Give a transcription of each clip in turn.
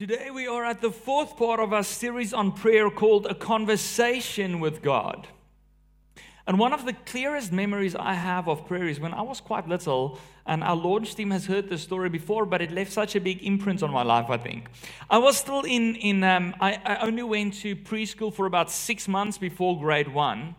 Today we are at the fourth part of our series on prayer called A Conversation with God. And one of the clearest memories I have of prayer is when I was quite little, and our launch team has heard this story before, but it left such a big imprint on my life, I think. I was still in, in um, I, I only went to preschool for about six months before grade one.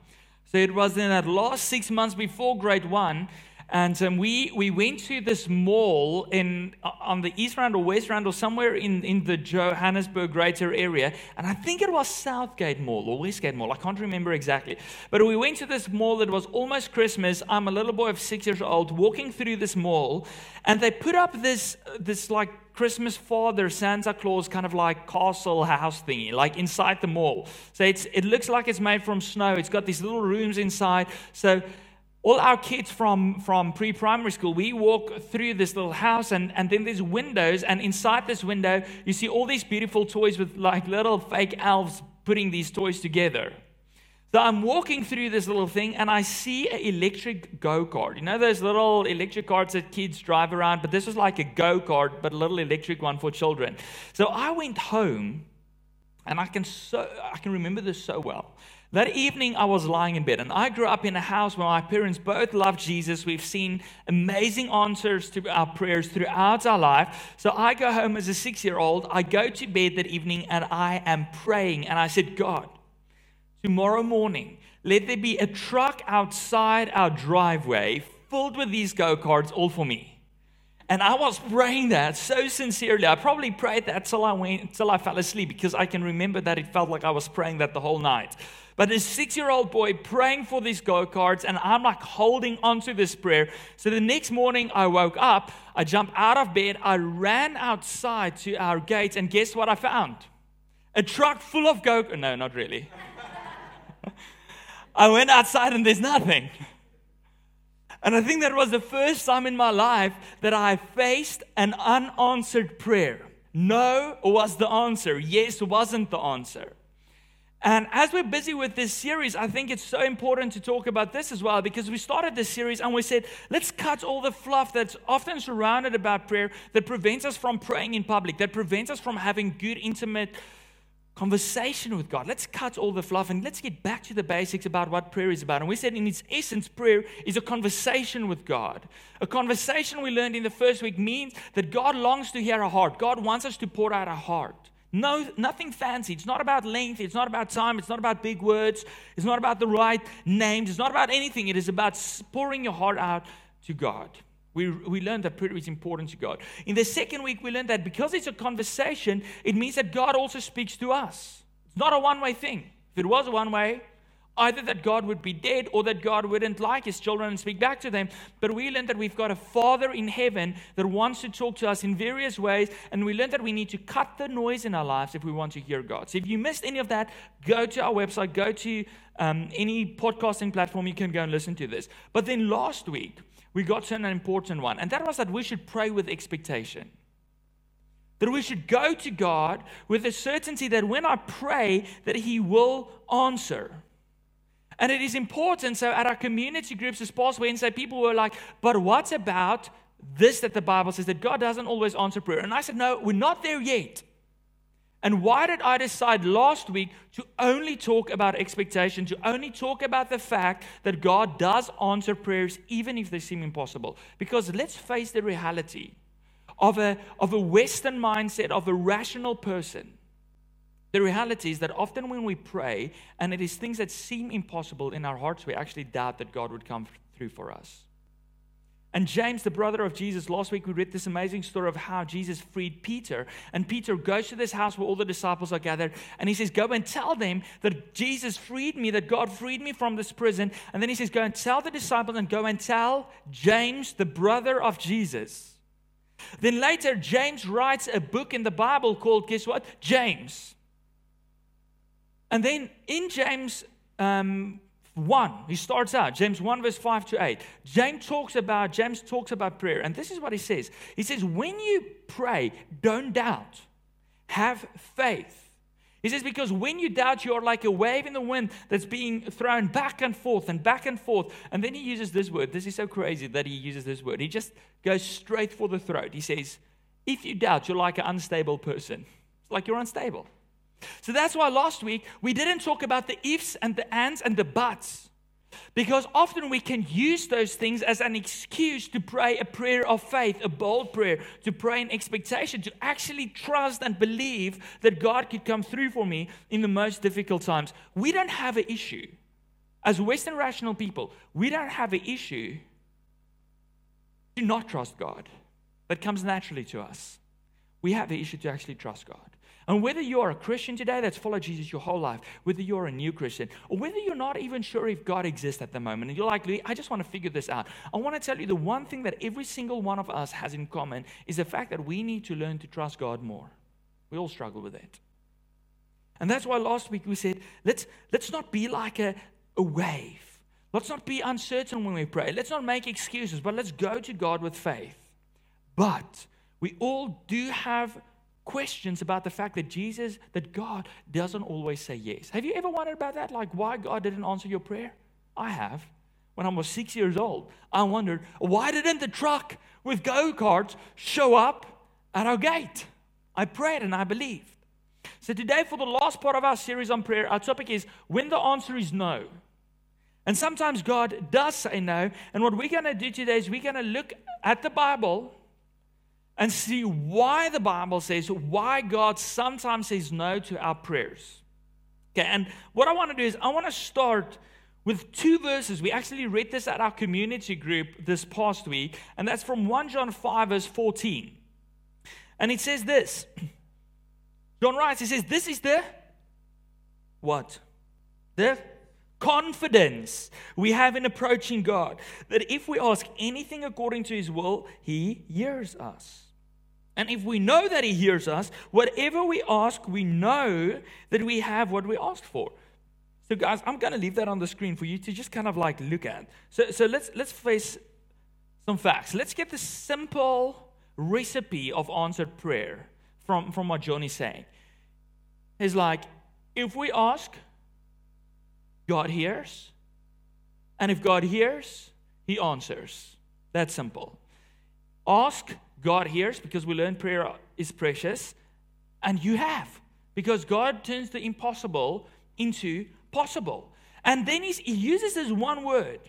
So it was in that last six months before grade one and um, we, we went to this mall in, uh, on the East Rand or West Rand or somewhere in, in the Johannesburg greater area. And I think it was Southgate Mall or Westgate Mall. I can't remember exactly. But we went to this mall that was almost Christmas. I'm a little boy of six years old walking through this mall. And they put up this, this like Christmas father, Santa Claus kind of like castle house thingy, like inside the mall. So it's, it looks like it's made from snow. It's got these little rooms inside. So all our kids from, from pre primary school, we walk through this little house, and, and then there's windows, and inside this window, you see all these beautiful toys with like little fake elves putting these toys together. So I'm walking through this little thing, and I see an electric go kart. You know those little electric carts that kids drive around, but this was like a go kart, but a little electric one for children. So I went home, and I can so I can remember this so well. That evening, I was lying in bed, and I grew up in a house where my parents both loved Jesus. We've seen amazing answers to our prayers throughout our life. So I go home as a six year old. I go to bed that evening, and I am praying. And I said, God, tomorrow morning, let there be a truck outside our driveway filled with these go karts, all for me. And I was praying that so sincerely. I probably prayed that till I went till I fell asleep because I can remember that it felt like I was praying that the whole night. But this six year old boy praying for these go karts, and I'm like holding onto this prayer. So the next morning, I woke up, I jumped out of bed, I ran outside to our gate, and guess what I found? A truck full of go karts. No, not really. I went outside, and there's nothing. And I think that was the first time in my life that I faced an unanswered prayer. No was the answer, yes wasn't the answer. And as we're busy with this series, I think it's so important to talk about this as well because we started this series and we said, let's cut all the fluff that's often surrounded about prayer that prevents us from praying in public, that prevents us from having good, intimate conversation with God. Let's cut all the fluff and let's get back to the basics about what prayer is about. And we said, in its essence, prayer is a conversation with God. A conversation we learned in the first week means that God longs to hear our heart, God wants us to pour out our heart. No, nothing fancy. It's not about length. It's not about time. It's not about big words. It's not about the right names. It's not about anything. It is about pouring your heart out to God. We, we learned that prayer is important to God. In the second week, we learned that because it's a conversation, it means that God also speaks to us. It's not a one way thing. If it was a one way, either that God would be dead or that God wouldn't like his children and speak back to them. But we learned that we've got a Father in heaven that wants to talk to us in various ways. And we learned that we need to cut the noise in our lives if we want to hear God. So if you missed any of that, go to our website, go to um, any podcasting platform, you can go and listen to this. But then last week, we got to an important one, and that was that we should pray with expectation. That we should go to God with the certainty that when I pray, that He will answer. And it is important. So at our community groups this past Wednesday, people were like, but what about this that the Bible says that God doesn't always answer prayer? And I said, no, we're not there yet. And why did I decide last week to only talk about expectation, to only talk about the fact that God does answer prayers even if they seem impossible? Because let's face the reality of a, of a Western mindset, of a rational person the reality is that often when we pray, and it is things that seem impossible in our hearts, we actually doubt that God would come through for us. And James, the brother of Jesus, last week we read this amazing story of how Jesus freed Peter. And Peter goes to this house where all the disciples are gathered, and he says, Go and tell them that Jesus freed me, that God freed me from this prison. And then he says, Go and tell the disciples, and go and tell James, the brother of Jesus. Then later, James writes a book in the Bible called, guess what? James. And then in James um, 1, he starts out, James 1, verse 5 to 8. James talks about, James talks about prayer. And this is what he says. He says, when you pray, don't doubt. Have faith. He says, because when you doubt, you are like a wave in the wind that's being thrown back and forth and back and forth. And then he uses this word. This is so crazy that he uses this word. He just goes straight for the throat. He says, if you doubt, you're like an unstable person. It's like you're unstable. So that's why last week we didn't talk about the ifs and the ands and the buts. Because often we can use those things as an excuse to pray a prayer of faith, a bold prayer, to pray in expectation, to actually trust and believe that God could come through for me in the most difficult times. We don't have an issue. As Western rational people, we don't have an issue to not trust God. That comes naturally to us. We have the issue to actually trust God. And whether you are a Christian today that's followed Jesus your whole life, whether you're a new Christian, or whether you're not even sure if God exists at the moment, and you're like, I just want to figure this out, I want to tell you the one thing that every single one of us has in common is the fact that we need to learn to trust God more. We all struggle with it. And that's why last week we said, let's, let's not be like a, a wave. Let's not be uncertain when we pray. Let's not make excuses, but let's go to God with faith. But we all do have questions about the fact that Jesus, that God doesn't always say yes. Have you ever wondered about that? Like why God didn't answer your prayer? I have. When I was six years old, I wondered why didn't the truck with go karts show up at our gate? I prayed and I believed. So, today, for the last part of our series on prayer, our topic is when the answer is no. And sometimes God does say no. And what we're going to do today is we're going to look at the Bible and see why the Bible says, why God sometimes says no to our prayers. Okay, and what I want to do is I want to start with two verses. We actually read this at our community group this past week, and that's from 1 John 5, verse 14. And it says this John writes, he says, This is the what? The confidence we have in approaching God that if we ask anything according to His will, He hears us. And if we know that He hears us, whatever we ask, we know that we have what we asked for. So, guys, I'm going to leave that on the screen for you to just kind of like look at. So, so let's let's face some facts. Let's get the simple recipe of answered prayer from, from what John is saying. It's like if we ask, God hears. And if God hears, He answers. That's simple. Ask, God hears, because we learn prayer is precious. And you have, because God turns the impossible into possible. And then he uses this one word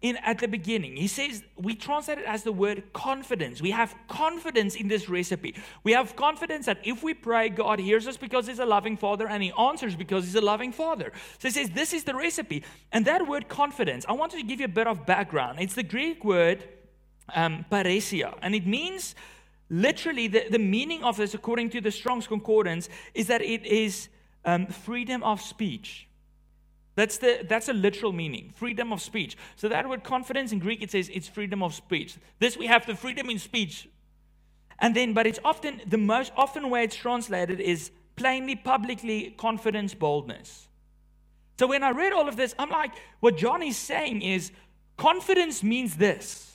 in at the beginning. He says we translate it as the word confidence. We have confidence in this recipe. We have confidence that if we pray, God hears us because He's a loving Father, and He answers because He's a loving Father. So he says this is the recipe. And that word confidence, I wanted to give you a bit of background. It's the Greek word um, parrhesia, and it means literally the, the meaning of this, according to the Strong's Concordance, is that it is um, freedom of speech. That's, the, that's a literal meaning freedom of speech. So, that word confidence in Greek, it says it's freedom of speech. This we have the freedom in speech. And then, but it's often, the most often way it's translated is plainly, publicly, confidence, boldness. So, when I read all of this, I'm like, what John is saying is confidence means this.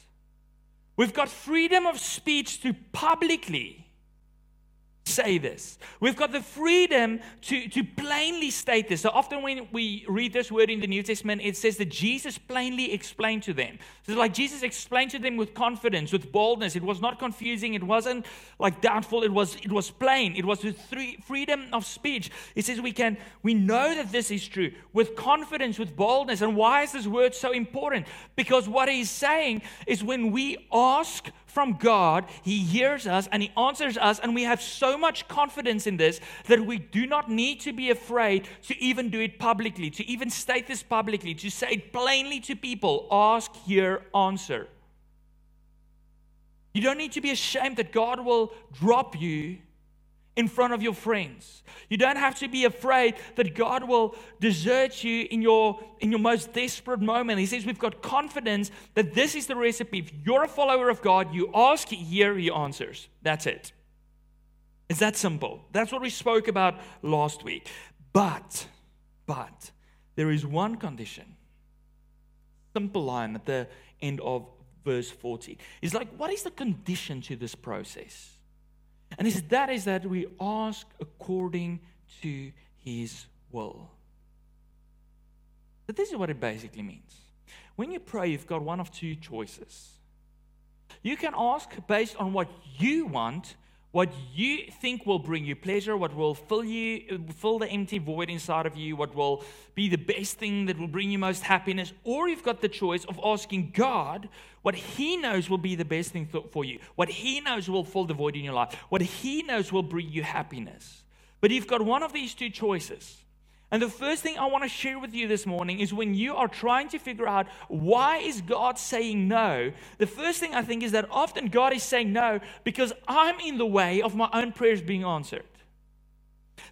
We've got freedom of speech to publicly say this. We've got the freedom to, to plainly state this. So often when we read this word in the New Testament, it says that Jesus plainly explained to them. So like Jesus explained to them with confidence, with boldness. It was not confusing. It wasn't like doubtful. It was it was plain. It was with three, freedom of speech. It says we can we know that this is true with confidence, with boldness. And why is this word so important? Because what he's saying is when we ask from God, He hears us and He answers us, and we have so much confidence in this that we do not need to be afraid to even do it publicly, to even state this publicly, to say it plainly to people ask, hear, answer. You don't need to be ashamed that God will drop you in front of your friends. You don't have to be afraid that God will desert you in your, in your most desperate moment. He says we've got confidence that this is the recipe. If you're a follower of God, you ask, hear he answers. That's it. It's that simple. That's what we spoke about last week. But, but, there is one condition. Simple line at the end of verse 40. It's like, what is the condition to this process? And it's that is that we ask according to his will. But this is what it basically means. When you pray, you've got one of two choices. You can ask based on what you want, what you think will bring you pleasure, what will fill you, fill the empty void inside of you, what will be the best thing that will bring you most happiness, or you've got the choice of asking God what He knows will be the best thing for you, what He knows will fill the void in your life, what He knows will bring you happiness. But you've got one of these two choices. And the first thing I want to share with you this morning is when you are trying to figure out why is God saying no, the first thing I think is that often God is saying no because I'm in the way of my own prayers being answered.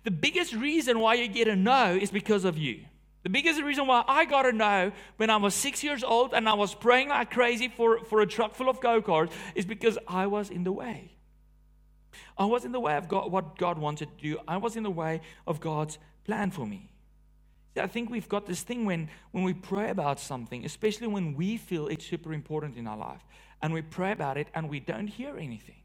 The biggest reason why you get a no is because of you. The biggest reason why I got a no when I was six years old and I was praying like crazy for, for a truck full of go karts is because I was in the way. I was in the way of God, what God wanted to do. I was in the way of God's plan for me. See, I think we've got this thing when, when we pray about something, especially when we feel it's super important in our life, and we pray about it and we don't hear anything.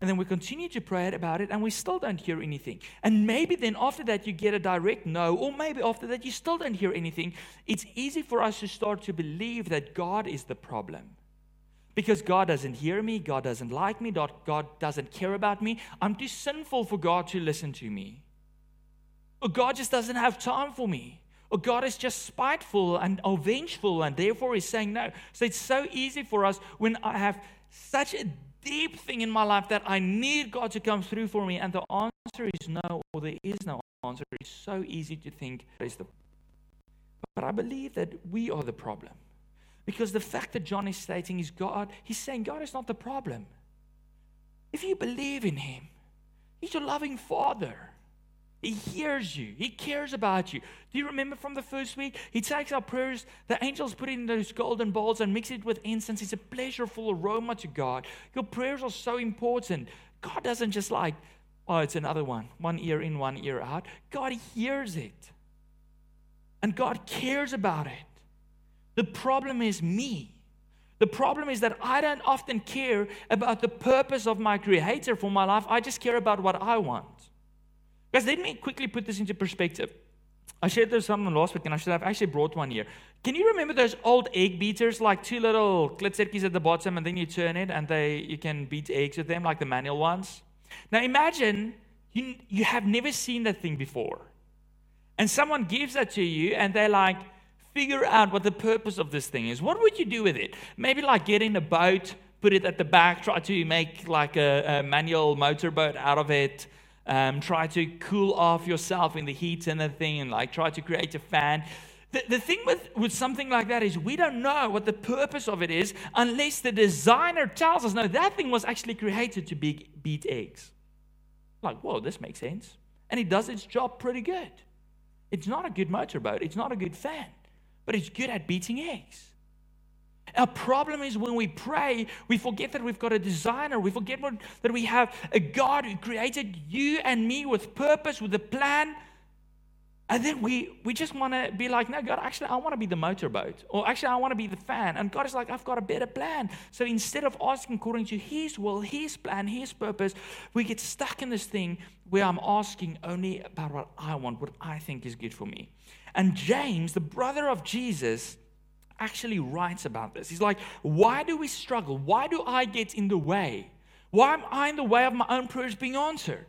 And then we continue to pray about it and we still don't hear anything. And maybe then after that you get a direct no, or maybe after that you still don't hear anything. It's easy for us to start to believe that God is the problem. Because God doesn't hear me, God doesn't like me, God doesn't care about me. I'm too sinful for God to listen to me. Or God just doesn't have time for me. Or God is just spiteful and or vengeful and therefore is saying no. So it's so easy for us when I have such a deep thing in my life that I need God to come through for me and the answer is no or there is no answer. It's so easy to think there's the but I believe that we are the problem. Because the fact that John is stating is God, he's saying God is not the problem. If you believe in him, he's a loving father. He hears you. He cares about you. Do you remember from the first week? He takes our prayers, the angels put it in those golden bowls and mix it with incense. It's a pleasureful aroma to God. Your prayers are so important. God doesn't just like, oh, it's another one, one ear in, one ear out. God hears it. And God cares about it. The problem is me. The problem is that I don't often care about the purpose of my Creator for my life. I just care about what I want. Guys, let me quickly put this into perspective. I shared this something last week, and I should have actually brought one here. Can you remember those old egg beaters, like two little klitsertjies at the bottom, and then you turn it, and they you can beat eggs with them, like the manual ones? Now imagine you you have never seen that thing before, and someone gives that to you, and they're like, figure out what the purpose of this thing is. What would you do with it? Maybe like get in a boat, put it at the back, try to make like a, a manual motorboat out of it um, try to cool off yourself in the heat and the thing, and like try to create a fan. The, the thing with, with something like that is we don't know what the purpose of it is unless the designer tells us, no, that thing was actually created to be, beat eggs. Like, whoa, this makes sense. And it does its job pretty good. It's not a good motorboat, it's not a good fan, but it's good at beating eggs. Our problem is when we pray, we forget that we've got a designer. We forget what, that we have a God who created you and me with purpose, with a plan. And then we, we just want to be like, no, God, actually, I want to be the motorboat. Or actually, I want to be the fan. And God is like, I've got a better plan. So instead of asking according to His will, His plan, His purpose, we get stuck in this thing where I'm asking only about what I want, what I think is good for me. And James, the brother of Jesus, actually writes about this. He's like, Why do we struggle? Why do I get in the way? Why am I in the way of my own prayers being answered?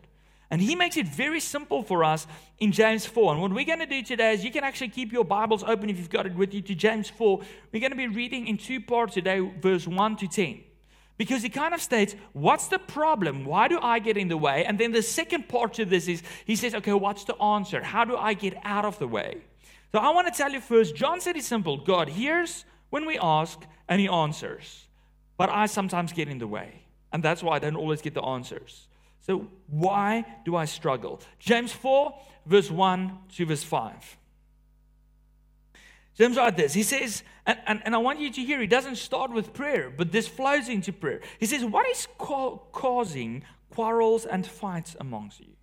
And he makes it very simple for us in James 4. And what we're going to do today is you can actually keep your Bibles open if you've got it with you to James 4. We're going to be reading in two parts today, verse 1 to 10. Because he kind of states, What's the problem? Why do I get in the way? And then the second part to this is he says, Okay, what's the answer? How do I get out of the way? So I want to tell you first, John said it's simple. God hears when we ask and he answers. But I sometimes get in the way. And that's why I don't always get the answers. So why do I struggle? James 4, verse 1 to verse 5. James writes this. He says, and, and, and I want you to hear, he doesn't start with prayer, but this flows into prayer. He says, What is ca- causing quarrels and fights amongst you?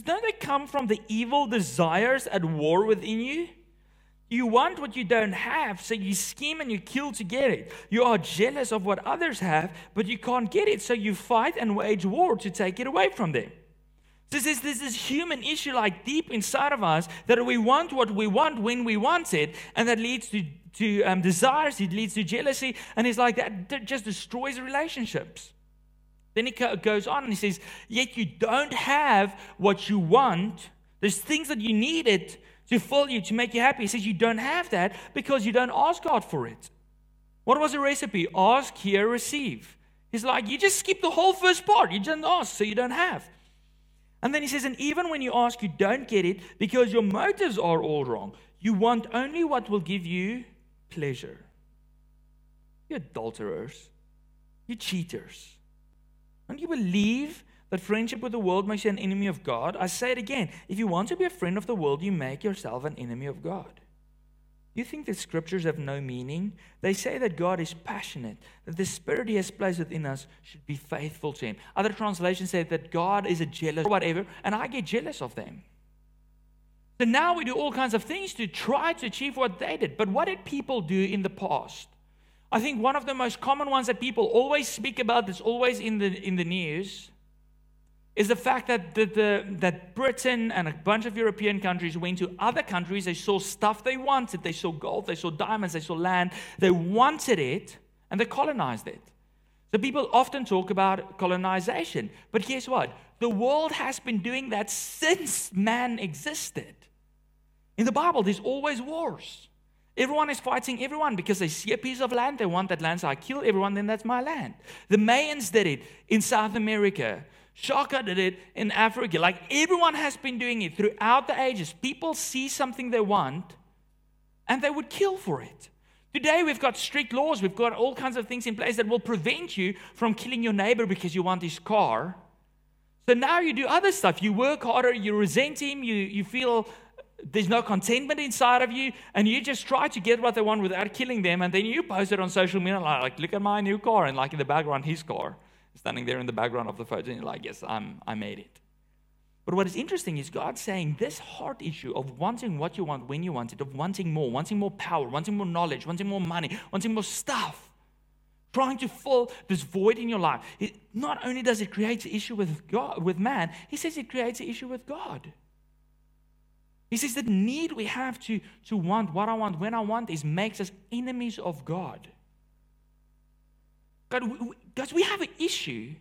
Don't they come from the evil desires at war within you? You want what you don't have, so you scheme and you kill to get it. You are jealous of what others have, but you can't get it, so you fight and wage war to take it away from them. This is this is human issue, like deep inside of us, that we want what we want when we want it, and that leads to, to um, desires, it leads to jealousy, and it's like that, that just destroys relationships. Then he goes on and he says, Yet you don't have what you want. There's things that you needed to fill you, to make you happy. He says, You don't have that because you don't ask God for it. What was the recipe? Ask, hear, receive. He's like, You just skip the whole first part. You didn't ask, so you don't have. And then he says, And even when you ask, you don't get it because your motives are all wrong. You want only what will give you pleasure. You adulterers, you cheaters. Don't you believe that friendship with the world makes you an enemy of God? I say it again. If you want to be a friend of the world, you make yourself an enemy of God. You think that scriptures have no meaning? They say that God is passionate, that the spirit He has placed within us should be faithful to Him. Other translations say that God is a jealous, whatever, and I get jealous of them. So now we do all kinds of things to try to achieve what they did. But what did people do in the past? I think one of the most common ones that people always speak about, that's always in the, in the news, is the fact that, the, the, that Britain and a bunch of European countries went to other countries. They saw stuff they wanted. They saw gold, they saw diamonds, they saw land. They wanted it, and they colonized it. So people often talk about colonization. But guess what? The world has been doing that since man existed. In the Bible, there's always wars. Everyone is fighting everyone because they see a piece of land, they want that land, so I kill everyone, then that's my land. The Mayans did it in South America. Shaka did it in Africa. Like everyone has been doing it throughout the ages. People see something they want and they would kill for it. Today, we've got strict laws, we've got all kinds of things in place that will prevent you from killing your neighbor because you want his car. So now you do other stuff. You work harder, you resent him, you, you feel there's no contentment inside of you, and you just try to get what they want without killing them, and then you post it on social media, like, look at my new car, and like in the background, his car, standing there in the background of the photo, and you're like, yes, I'm, I made it. But what is interesting is God saying this heart issue of wanting what you want when you want it, of wanting more, wanting more power, wanting more knowledge, wanting more money, wanting more stuff, trying to fill this void in your life. It, not only does it create an issue with God, with man, he says it creates an issue with God. He says the need we have to, to want what I want when I want is makes us enemies of God. God, because we have an issue.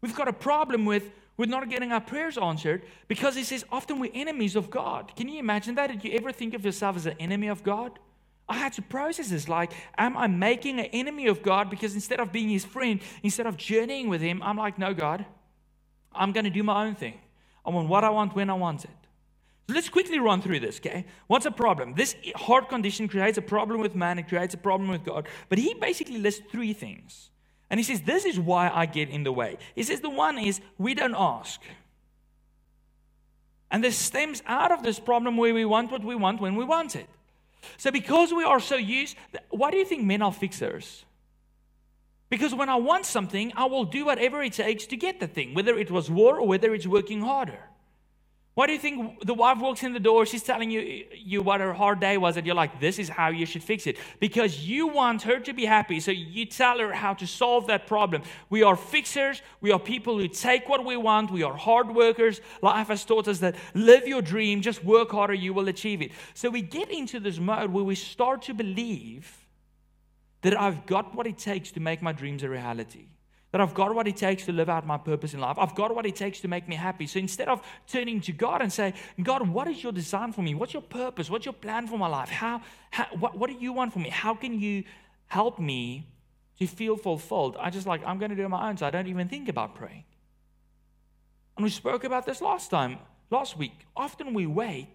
We've got a problem with, with not getting our prayers answered because he says often we're enemies of God. Can you imagine that? Did you ever think of yourself as an enemy of God? I had to process this like, am I making an enemy of God because instead of being his friend, instead of journeying with him, I'm like, no, God, I'm going to do my own thing. I want what I want when I want it. Let's quickly run through this, okay? What's a problem? This heart condition creates a problem with man, it creates a problem with God. But he basically lists three things. And he says, This is why I get in the way. He says, The one is we don't ask. And this stems out of this problem where we want what we want when we want it. So, because we are so used, why do you think men are fixers? Because when I want something, I will do whatever it takes to get the thing, whether it was war or whether it's working harder. Why do you think the wife walks in the door, she's telling you, you what her hard day was, and you're like, this is how you should fix it? Because you want her to be happy, so you tell her how to solve that problem. We are fixers, we are people who take what we want, we are hard workers. Life has taught us that live your dream, just work harder, you will achieve it. So we get into this mode where we start to believe that I've got what it takes to make my dreams a reality. That I've got what it takes to live out my purpose in life. I've got what it takes to make me happy. So instead of turning to God and say, God, what is your design for me? What's your purpose? What's your plan for my life? How, how what, what do you want for me? How can you help me to feel fulfilled? I just like, I'm going to do my own, so I don't even think about praying. And we spoke about this last time, last week. Often we wait,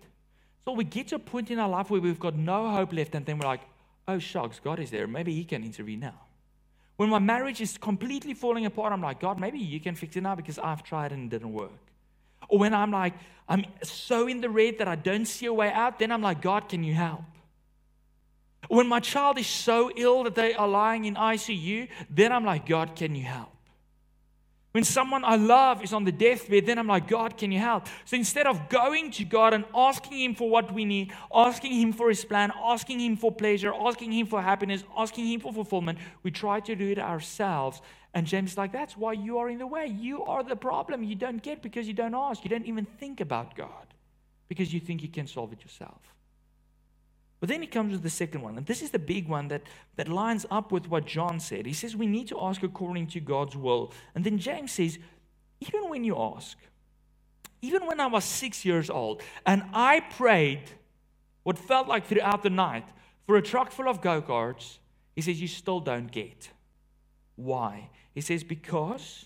so we get to a point in our life where we've got no hope left, and then we're like, oh, shucks, God is there. Maybe He can intervene now. When my marriage is completely falling apart, I'm like, God, maybe you can fix it now because I've tried and it didn't work. Or when I'm like, I'm so in the red that I don't see a way out, then I'm like, God, can you help? When my child is so ill that they are lying in ICU, then I'm like, God, can you help? When someone I love is on the deathbed, then I'm like, God, can you help? So instead of going to God and asking Him for what we need, asking Him for His plan, asking Him for pleasure, asking Him for happiness, asking Him for fulfillment, we try to do it ourselves. And James is like, that's why you are in the way. You are the problem. You don't get because you don't ask. You don't even think about God because you think you can solve it yourself. But then he comes with the second one, and this is the big one that, that lines up with what John said. He says we need to ask according to God's will. And then James says, even when you ask, even when I was six years old, and I prayed what felt like throughout the night for a truck full of go karts, he says, you still don't get. Why? He says, because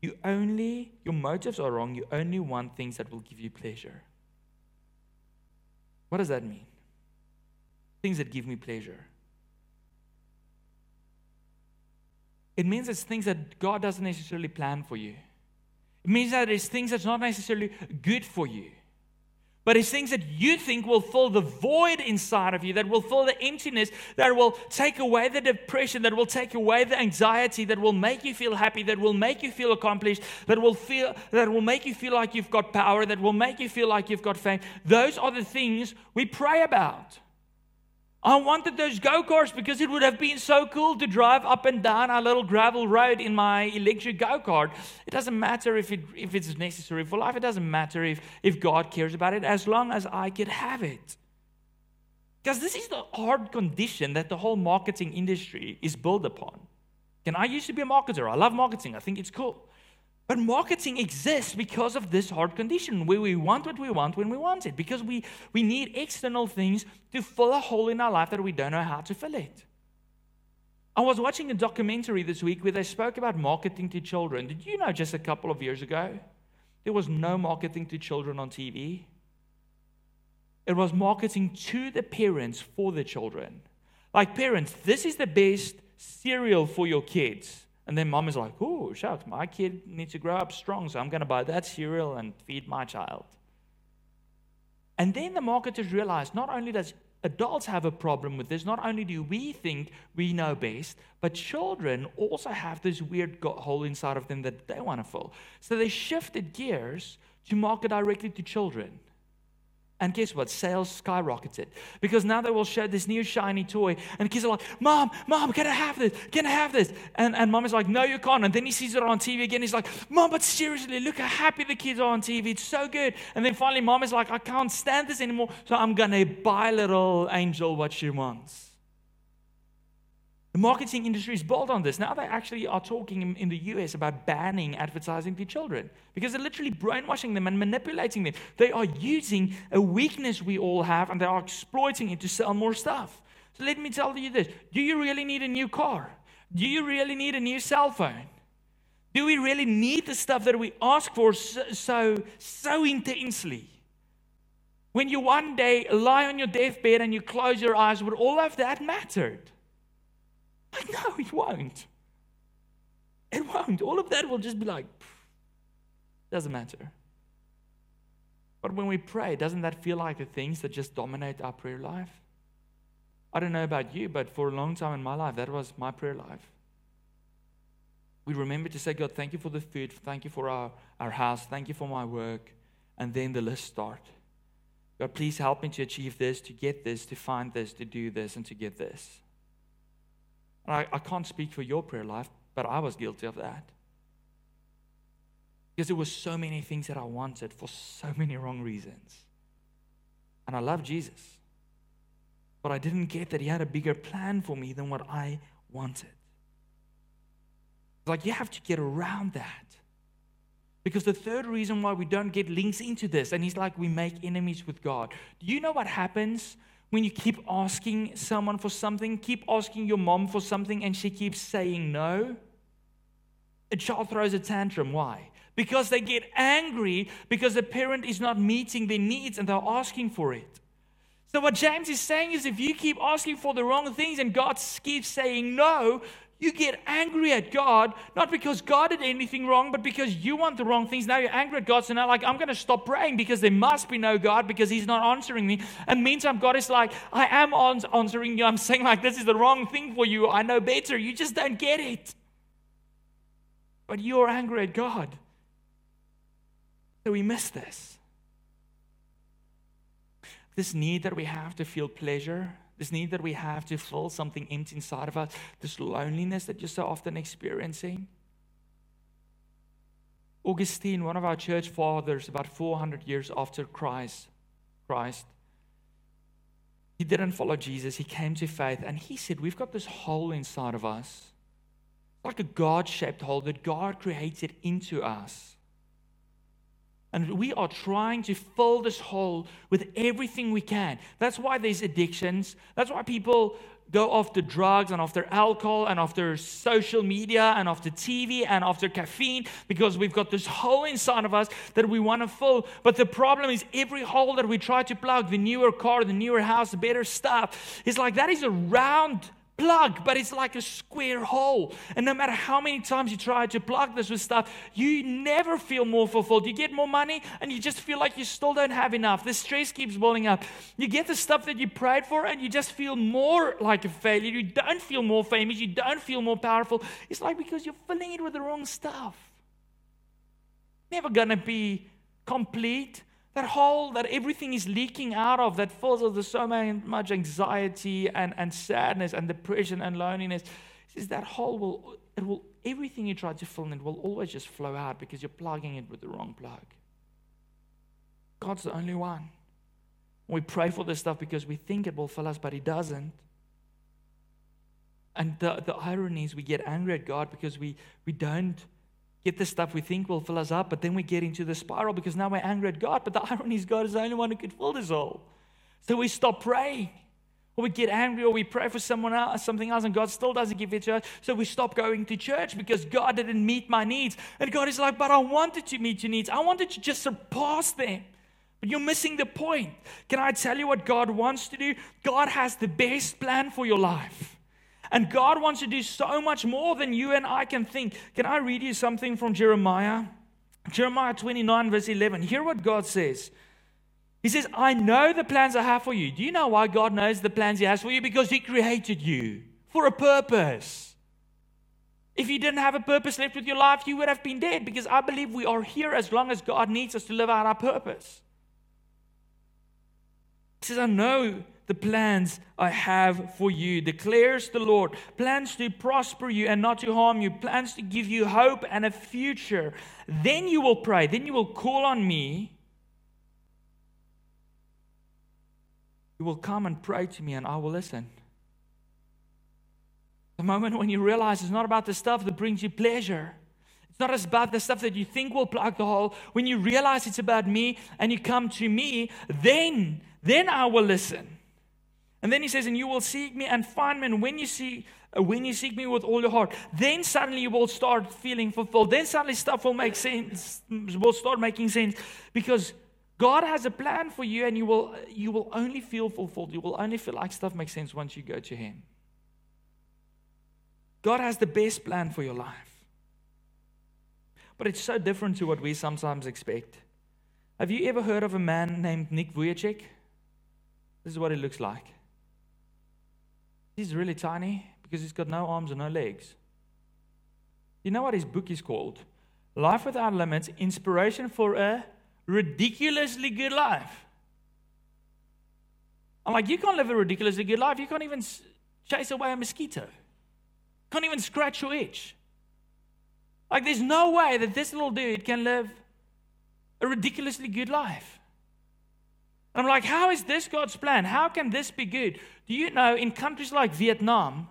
you only, your motives are wrong. You only want things that will give you pleasure. What does that mean? Things that give me pleasure. It means it's things that God doesn't necessarily plan for you. It means that it's things that's not necessarily good for you. But it's things that you think will fill the void inside of you, that will fill the emptiness, that will take away the depression, that will take away the anxiety, that will make you feel happy, that will make you feel accomplished, that will feel that will make you feel like you've got power, that will make you feel like you've got fame. Those are the things we pray about. I wanted those go karts because it would have been so cool to drive up and down our little gravel road in my electric go kart. It doesn't matter if, it, if it's necessary for life, it doesn't matter if, if God cares about it, as long as I could have it. Because this is the hard condition that the whole marketing industry is built upon. And I used to be a marketer, I love marketing, I think it's cool. But marketing exists because of this hard condition where we want what we want when we want it, because we, we need external things to fill a hole in our life that we don't know how to fill it. I was watching a documentary this week where they spoke about marketing to children. Did you know just a couple of years ago, there was no marketing to children on TV? It was marketing to the parents for the children. Like, parents, this is the best cereal for your kids. And then mom is like, oh, shucks, my kid needs to grow up strong, so I'm going to buy that cereal and feed my child. And then the marketers realize not only does adults have a problem with this, not only do we think we know best, but children also have this weird hole inside of them that they want to fill. So they shifted gears to market directly to children. And guess what? Sales skyrocketed because now they will show this new shiny toy, and kids are like, "Mom, mom, can I have this? Can I have this?" And and mom is like, "No, you can't." And then he sees it on TV again. He's like, "Mom, but seriously, look how happy the kids are on TV. It's so good." And then finally, mom is like, "I can't stand this anymore, so I'm gonna buy little Angel what she wants." The marketing industry is built on this. Now they actually are talking in, the US about banning advertising to children because they're literally brainwashing them and manipulating them. They are using a weakness we all have and they are exploiting it to sell more stuff. So let me tell you this Do you really need a new car? Do you really need a new cell phone? Do we really need the stuff that we ask for so, so, so intensely? When you one day lie on your deathbed and you close your eyes, would all of that mattered? No, it won't. It won't. All of that will just be like, doesn't matter. But when we pray, doesn't that feel like the things that just dominate our prayer life? I don't know about you, but for a long time in my life, that was my prayer life. We remember to say, God, thank you for the food, thank you for our, our house, thank you for my work, and then the list start. God, please help me to achieve this, to get this, to find this, to do this, and to get this. And I, I can't speak for your prayer life, but I was guilty of that. Because there were so many things that I wanted for so many wrong reasons. And I love Jesus. But I didn't get that he had a bigger plan for me than what I wanted. Like, you have to get around that. Because the third reason why we don't get links into this, and he's like, we make enemies with God. Do you know what happens when you keep asking someone for something, keep asking your mom for something, and she keeps saying no, a child throws a tantrum. Why? Because they get angry because the parent is not meeting their needs and they're asking for it. So, what James is saying is if you keep asking for the wrong things and God keeps saying no, you get angry at God, not because God did anything wrong, but because you want the wrong things. Now you're angry at God. So now, like, I'm going to stop praying because there must be no God because He's not answering me. And meantime, God is like, I am answering you. I'm saying, like, this is the wrong thing for you. I know better. You just don't get it. But you're angry at God. So we miss this. This need that we have to feel pleasure this need that we have to fill something empty inside of us, this loneliness that you're so often experiencing. Augustine, one of our church fathers, about 400 years after Christ, Christ, he didn't follow Jesus. He came to faith and he said, We've got this hole inside of us, like a God shaped hole that God created into us. And we are trying to fill this hole with everything we can. That's why there's addictions. That's why people go after drugs and after alcohol and after social media and after TV and after caffeine because we've got this hole inside of us that we want to fill. But the problem is, every hole that we try to plug, the newer car, the newer house, the better stuff, is like that is a round plug, but it's like a square hole. And no matter how many times you try to plug this with stuff, you never feel more fulfilled. You get more money and you just feel like you still don't have enough. The stress keeps building up. You get the stuff that you prayed for and you just feel more like a failure. You don't feel more famous. You don't feel more powerful. It's like because you're filling it with the wrong stuff. Never gonna be complete that hole that everything is leaking out of that fills us with so much anxiety and, and sadness and depression and loneliness is that hole will it will everything you try to fill in it will always just flow out because you're plugging it with the wrong plug. God's the only one. We pray for this stuff because we think it will fill us but he doesn't. And the, the irony is we get angry at god because we we don't get the stuff we think will fill us up, but then we get into the spiral because now we're angry at God. But the irony is, God is the only one who could fill this hole. So we stop praying. Or we get angry or we pray for someone else, something else, and God still doesn't give it to us. So we stop going to church because God didn't meet my needs. And God is like, but I wanted to meet your needs. I wanted to just surpass them. But you're missing the point. Can I tell you what God wants to do? God has the best plan for your life. And God wants to do so much more than you and I can think. Can I read you something from Jeremiah? Jeremiah 29, verse 11. Hear what God says. He says, I know the plans I have for you. Do you know why God knows the plans He has for you? Because He created you for a purpose. If you didn't have a purpose left with your life, you would have been dead because I believe we are here as long as God needs us to live out our purpose. He says, I know the plans I have for you, declares the Lord. Plans to prosper you and not to harm you, plans to give you hope and a future. Then you will pray, then you will call on me. You will come and pray to me, and I will listen. The moment when you realize it's not about the stuff that brings you pleasure. It's not as about the stuff that you think will plug the hole. When you realize it's about me and you come to me, then, then I will listen. And then he says, and you will seek me and find me. And when you see, uh, when you seek me with all your heart, then suddenly you will start feeling fulfilled. Then suddenly stuff will make sense, will start making sense because God has a plan for you, and you will you will only feel fulfilled. You will only feel like stuff makes sense once you go to Him. God has the best plan for your life. But it's so different to what we sometimes expect. Have you ever heard of a man named Nick Vujicic? This is what he looks like. He's really tiny because he's got no arms and no legs. You know what his book is called? Life Without Limits Inspiration for a Ridiculously Good Life. I'm like, you can't live a ridiculously good life. You can't even chase away a mosquito. Can't even scratch your itch. Like, there's no way that this little dude can live a ridiculously good life. I'm like, how is this God's plan? How can this be good? Do you know in countries like Vietnam,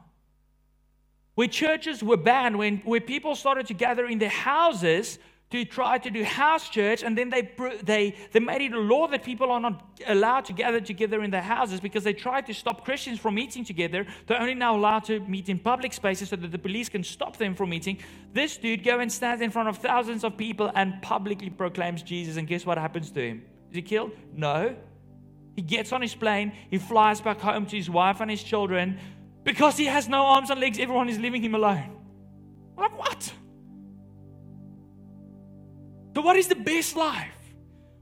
where churches were banned, when, where people started to gather in their houses to try to do house church, and then they, they, they made it a law that people are not allowed to gather together in their houses because they tried to stop Christians from meeting together. They're only now allowed to meet in public spaces so that the police can stop them from meeting. This dude goes and stands in front of thousands of people and publicly proclaims Jesus, and guess what happens to him? Is he killed? No. He gets on his plane, he flies back home to his wife and his children. Because he has no arms and legs, everyone is leaving him alone. I'm like, what? So, what is the best life?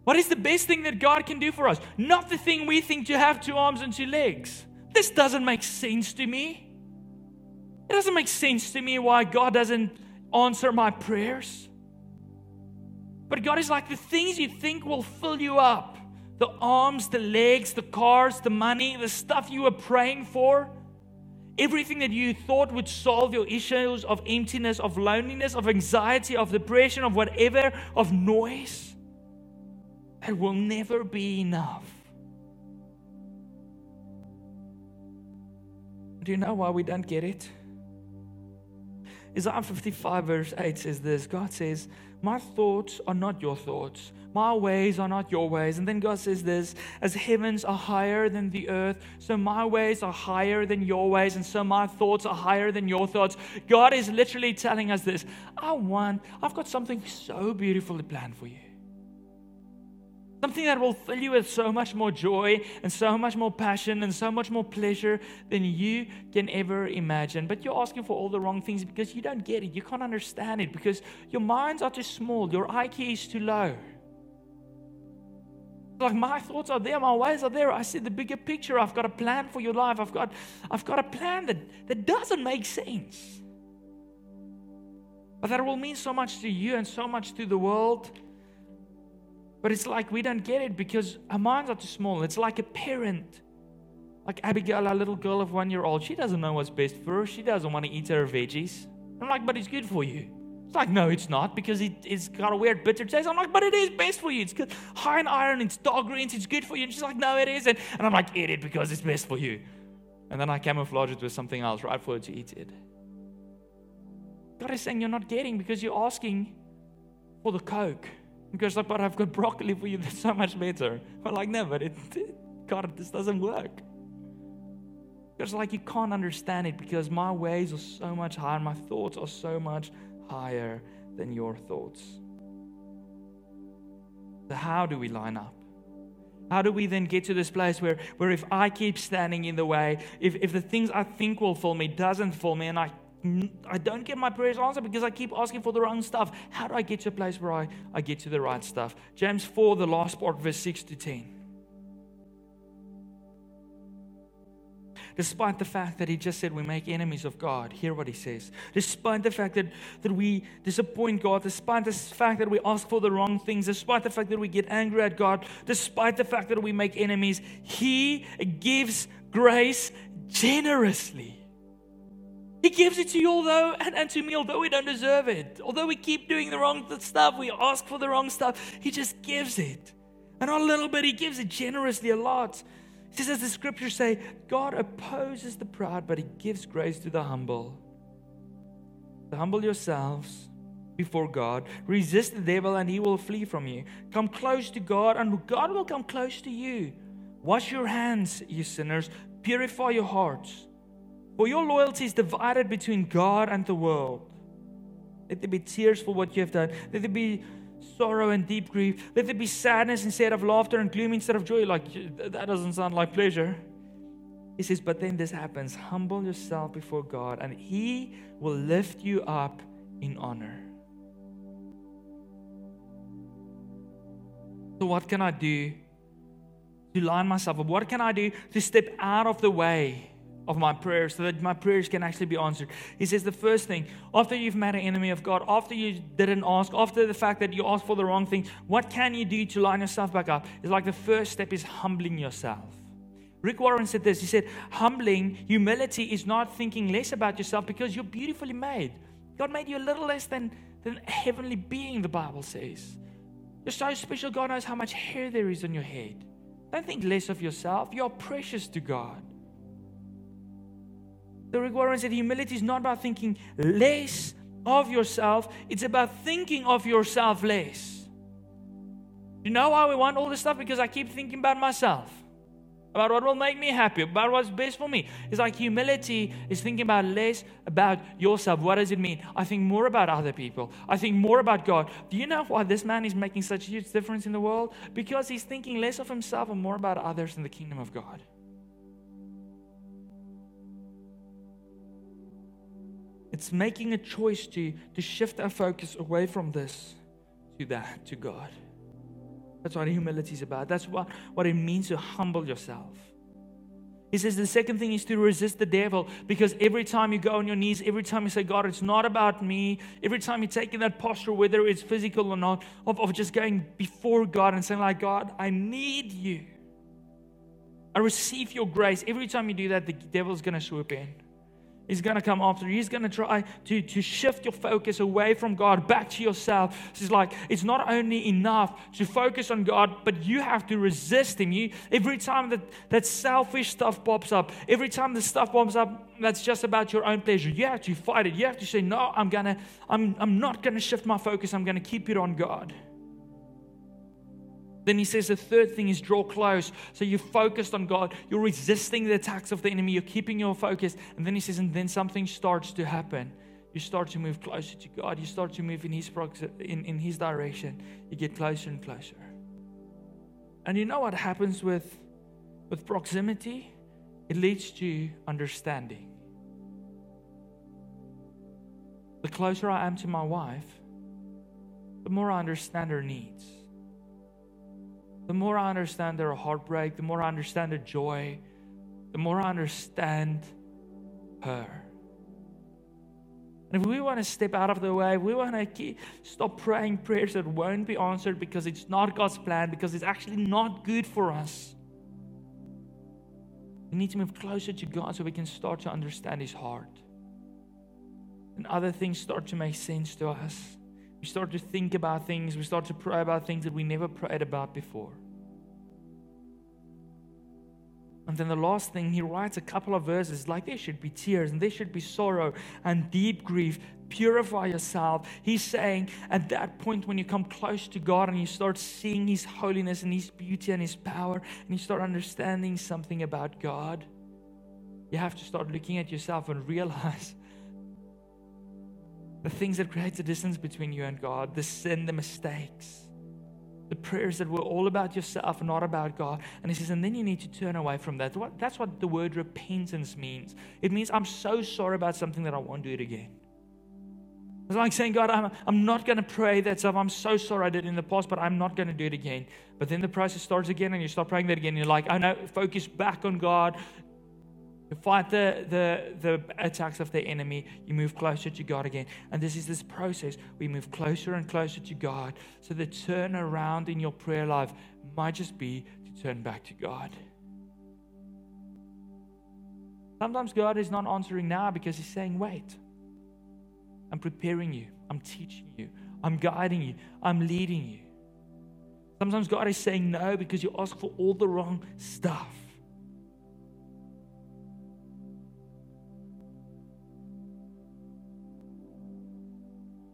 What is the best thing that God can do for us? Not the thing we think to have two arms and two legs. This doesn't make sense to me. It doesn't make sense to me why God doesn't answer my prayers. But God is like the things you think will fill you up the arms, the legs, the cars, the money, the stuff you were praying for, everything that you thought would solve your issues of emptiness, of loneliness, of anxiety, of depression, of whatever, of noise, it will never be enough. Do you know why we don't get it? Isaiah 55, verse 8 says this God says, My thoughts are not your thoughts, my ways are not your ways. And then God says this As heavens are higher than the earth, so my ways are higher than your ways, and so my thoughts are higher than your thoughts. God is literally telling us this I want, I've got something so beautifully planned for you. Something that will fill you with so much more joy and so much more passion and so much more pleasure than you can ever imagine. But you're asking for all the wrong things because you don't get it. You can't understand it because your minds are too small, your IQ is too low. Like my thoughts are there, my ways are there. I see the bigger picture. I've got a plan for your life. I've got, I've got a plan that, that doesn't make sense. But that will mean so much to you and so much to the world. But it's like we don't get it because our minds are too small. It's like a parent, like Abigail, our little girl of one year old. She doesn't know what's best for her. She doesn't want to eat her veggies. I'm like, but it's good for you. It's like, no, it's not because it, has got a weird bitter taste. I'm like, but it is best for you. It's good. high in iron, it's dog greens, it's good for you. And she's like, no, it isn't. And I'm like, eat it because it's best for you. And then I camouflage it with something else right for her to eat it. God is saying you're not getting because you're asking for the Coke. Because like, but I've got broccoli for you that's so much better. But like, no, but it, it God, this doesn't work. Because like you can't understand it because my ways are so much higher, my thoughts are so much higher than your thoughts. So how do we line up? How do we then get to this place where, where if I keep standing in the way, if, if the things I think will fill me doesn't fill me, and I I don't get my prayers answered because I keep asking for the wrong stuff. How do I get to a place where I, I get to the right stuff? James 4, the last part, verse 6 to 10. Despite the fact that he just said we make enemies of God, hear what he says. Despite the fact that, that we disappoint God, despite the fact that we ask for the wrong things, despite the fact that we get angry at God, despite the fact that we make enemies, he gives grace generously. He gives it to you, although, and, and to me, although we don't deserve it. Although we keep doing the wrong stuff, we ask for the wrong stuff, He just gives it. And not a little bit, He gives it generously a lot. He says, as the scriptures say, God opposes the proud, but He gives grace to the humble. So humble yourselves before God. Resist the devil, and he will flee from you. Come close to God, and God will come close to you. Wash your hands, you sinners. Purify your hearts for your loyalty is divided between God and the world. Let there be tears for what you have done. Let there be sorrow and deep grief. Let there be sadness instead of laughter and gloom instead of joy. Like, that doesn't sound like pleasure. He says, But then this happens humble yourself before God, and He will lift you up in honor. So, what can I do to line myself up? What can I do to step out of the way? Of my prayers so that my prayers can actually be answered. He says the first thing, after you've met an enemy of God, after you didn't ask, after the fact that you asked for the wrong thing, what can you do to line yourself back up? It's like the first step is humbling yourself. Rick Warren said this. He said, Humbling, humility is not thinking less about yourself because you're beautifully made. God made you a little less than, than a heavenly being, the Bible says. You're so special, God knows how much hair there is on your head. Don't think less of yourself. You're precious to God. The Warren said humility is not about thinking less of yourself, it's about thinking of yourself less. You know why we want all this stuff? Because I keep thinking about myself, about what will make me happy, about what's best for me. It's like humility is thinking about less about yourself. What does it mean? I think more about other people, I think more about God. Do you know why this man is making such a huge difference in the world? Because he's thinking less of himself and more about others in the kingdom of God. It's making a choice to, to shift our focus away from this to that, to God. That's what humility is about. That's what, what it means to humble yourself. He says the second thing is to resist the devil because every time you go on your knees, every time you say, God, it's not about me, every time you take in that posture, whether it's physical or not, of, of just going before God and saying, like, God, I need you. I receive your grace. Every time you do that, the devil's going to swoop in. He's going to come after you. He's going to try to, to shift your focus away from God back to yourself. It's like it's not only enough to focus on God, but you have to resist Him. You, every time that, that selfish stuff pops up, every time the stuff pops up that's just about your own pleasure, you have to fight it. You have to say, No, I'm gonna, I'm, I'm not gonna shift my focus, I'm gonna keep it on God. Then he says the third thing is draw close. So you're focused on God. You're resisting the attacks of the enemy. You're keeping your focus. And then he says, and then something starts to happen. You start to move closer to God. You start to move in his, in, in his direction. You get closer and closer. And you know what happens with, with proximity? It leads to understanding. The closer I am to my wife, the more I understand her needs the more I understand their heartbreak, the more I understand their joy, the more I understand her. And if we want to step out of the way, we want to keep, stop praying prayers that won't be answered because it's not God's plan, because it's actually not good for us. We need to move closer to God so we can start to understand His heart. And other things start to make sense to us. We start to think about things. We start to pray about things that we never prayed about before. And then the last thing, he writes a couple of verses like there should be tears and there should be sorrow and deep grief. Purify yourself. He's saying at that point, when you come close to God and you start seeing His holiness and His beauty and His power, and you start understanding something about God, you have to start looking at yourself and realize the things that creates the distance between you and God, the sin, the mistakes, the prayers that were all about yourself and not about God. And he says, and then you need to turn away from that. That's what the word repentance means. It means I'm so sorry about something that I won't do it again. It's like saying, God, I'm, I'm not going to pray that stuff. I'm so sorry I did it in the past, but I'm not going to do it again. But then the process starts again and you start praying that again. You're like, oh I know, focus back on God. You fight the, the, the attacks of the enemy, you move closer to God again. And this is this process. We move closer and closer to God. So the turnaround in your prayer life might just be to turn back to God. Sometimes God is not answering now because He's saying, wait. I'm preparing you, I'm teaching you, I'm guiding you, I'm leading you. Sometimes God is saying no because you ask for all the wrong stuff.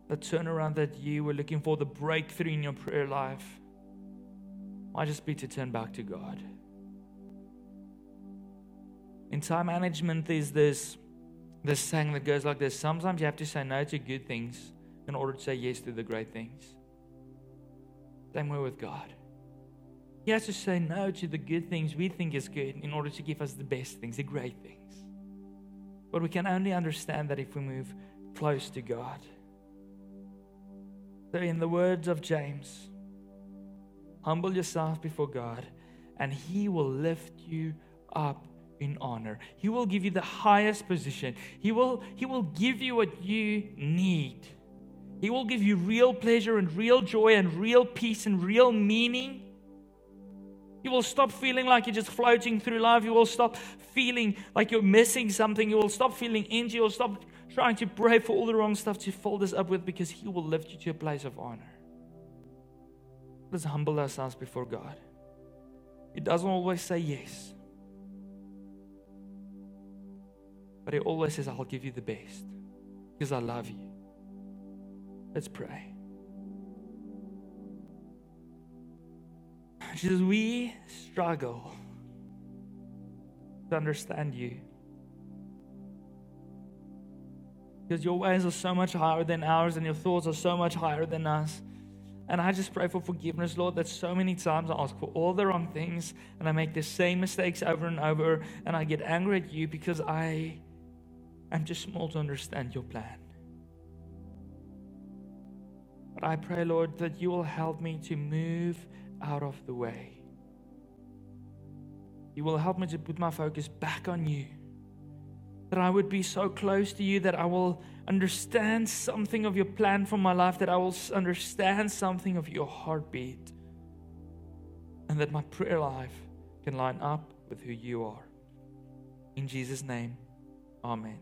The turnaround that you were looking for, the breakthrough in your prayer life, might just be to turn back to God. In time management, there's this, this saying that goes like this sometimes you have to say no to good things in order to say yes to the great things. Same way with God. He has to say no to the good things we think is good in order to give us the best things, the great things. But we can only understand that if we move close to God. So, in the words of James, humble yourself before God, and He will lift you up in honor. He will give you the highest position. He will, he will give you what you need. He will give you real pleasure and real joy and real peace and real meaning. You will stop feeling like you're just floating through life. You will stop feeling like you're missing something. You will stop feeling empty. You will stop trying to pray for all the wrong stuff to fill this up with because He will lift you to a place of honor. Let's humble ourselves before God. He doesn't always say yes, but He always says, I'll give you the best because I love you. Let's pray. Jesus, we struggle to understand you. Because your ways are so much higher than ours and your thoughts are so much higher than us. And I just pray for forgiveness, Lord, that so many times I ask for all the wrong things and I make the same mistakes over and over and I get angry at you because I am just small to understand your plan. But I pray, Lord, that you will help me to move out of the way. You will help me to put my focus back on you that I would be so close to you that I will understand something of your plan for my life, that I will understand something of your heartbeat, and that my prayer life can line up with who you are. In Jesus' name, Amen.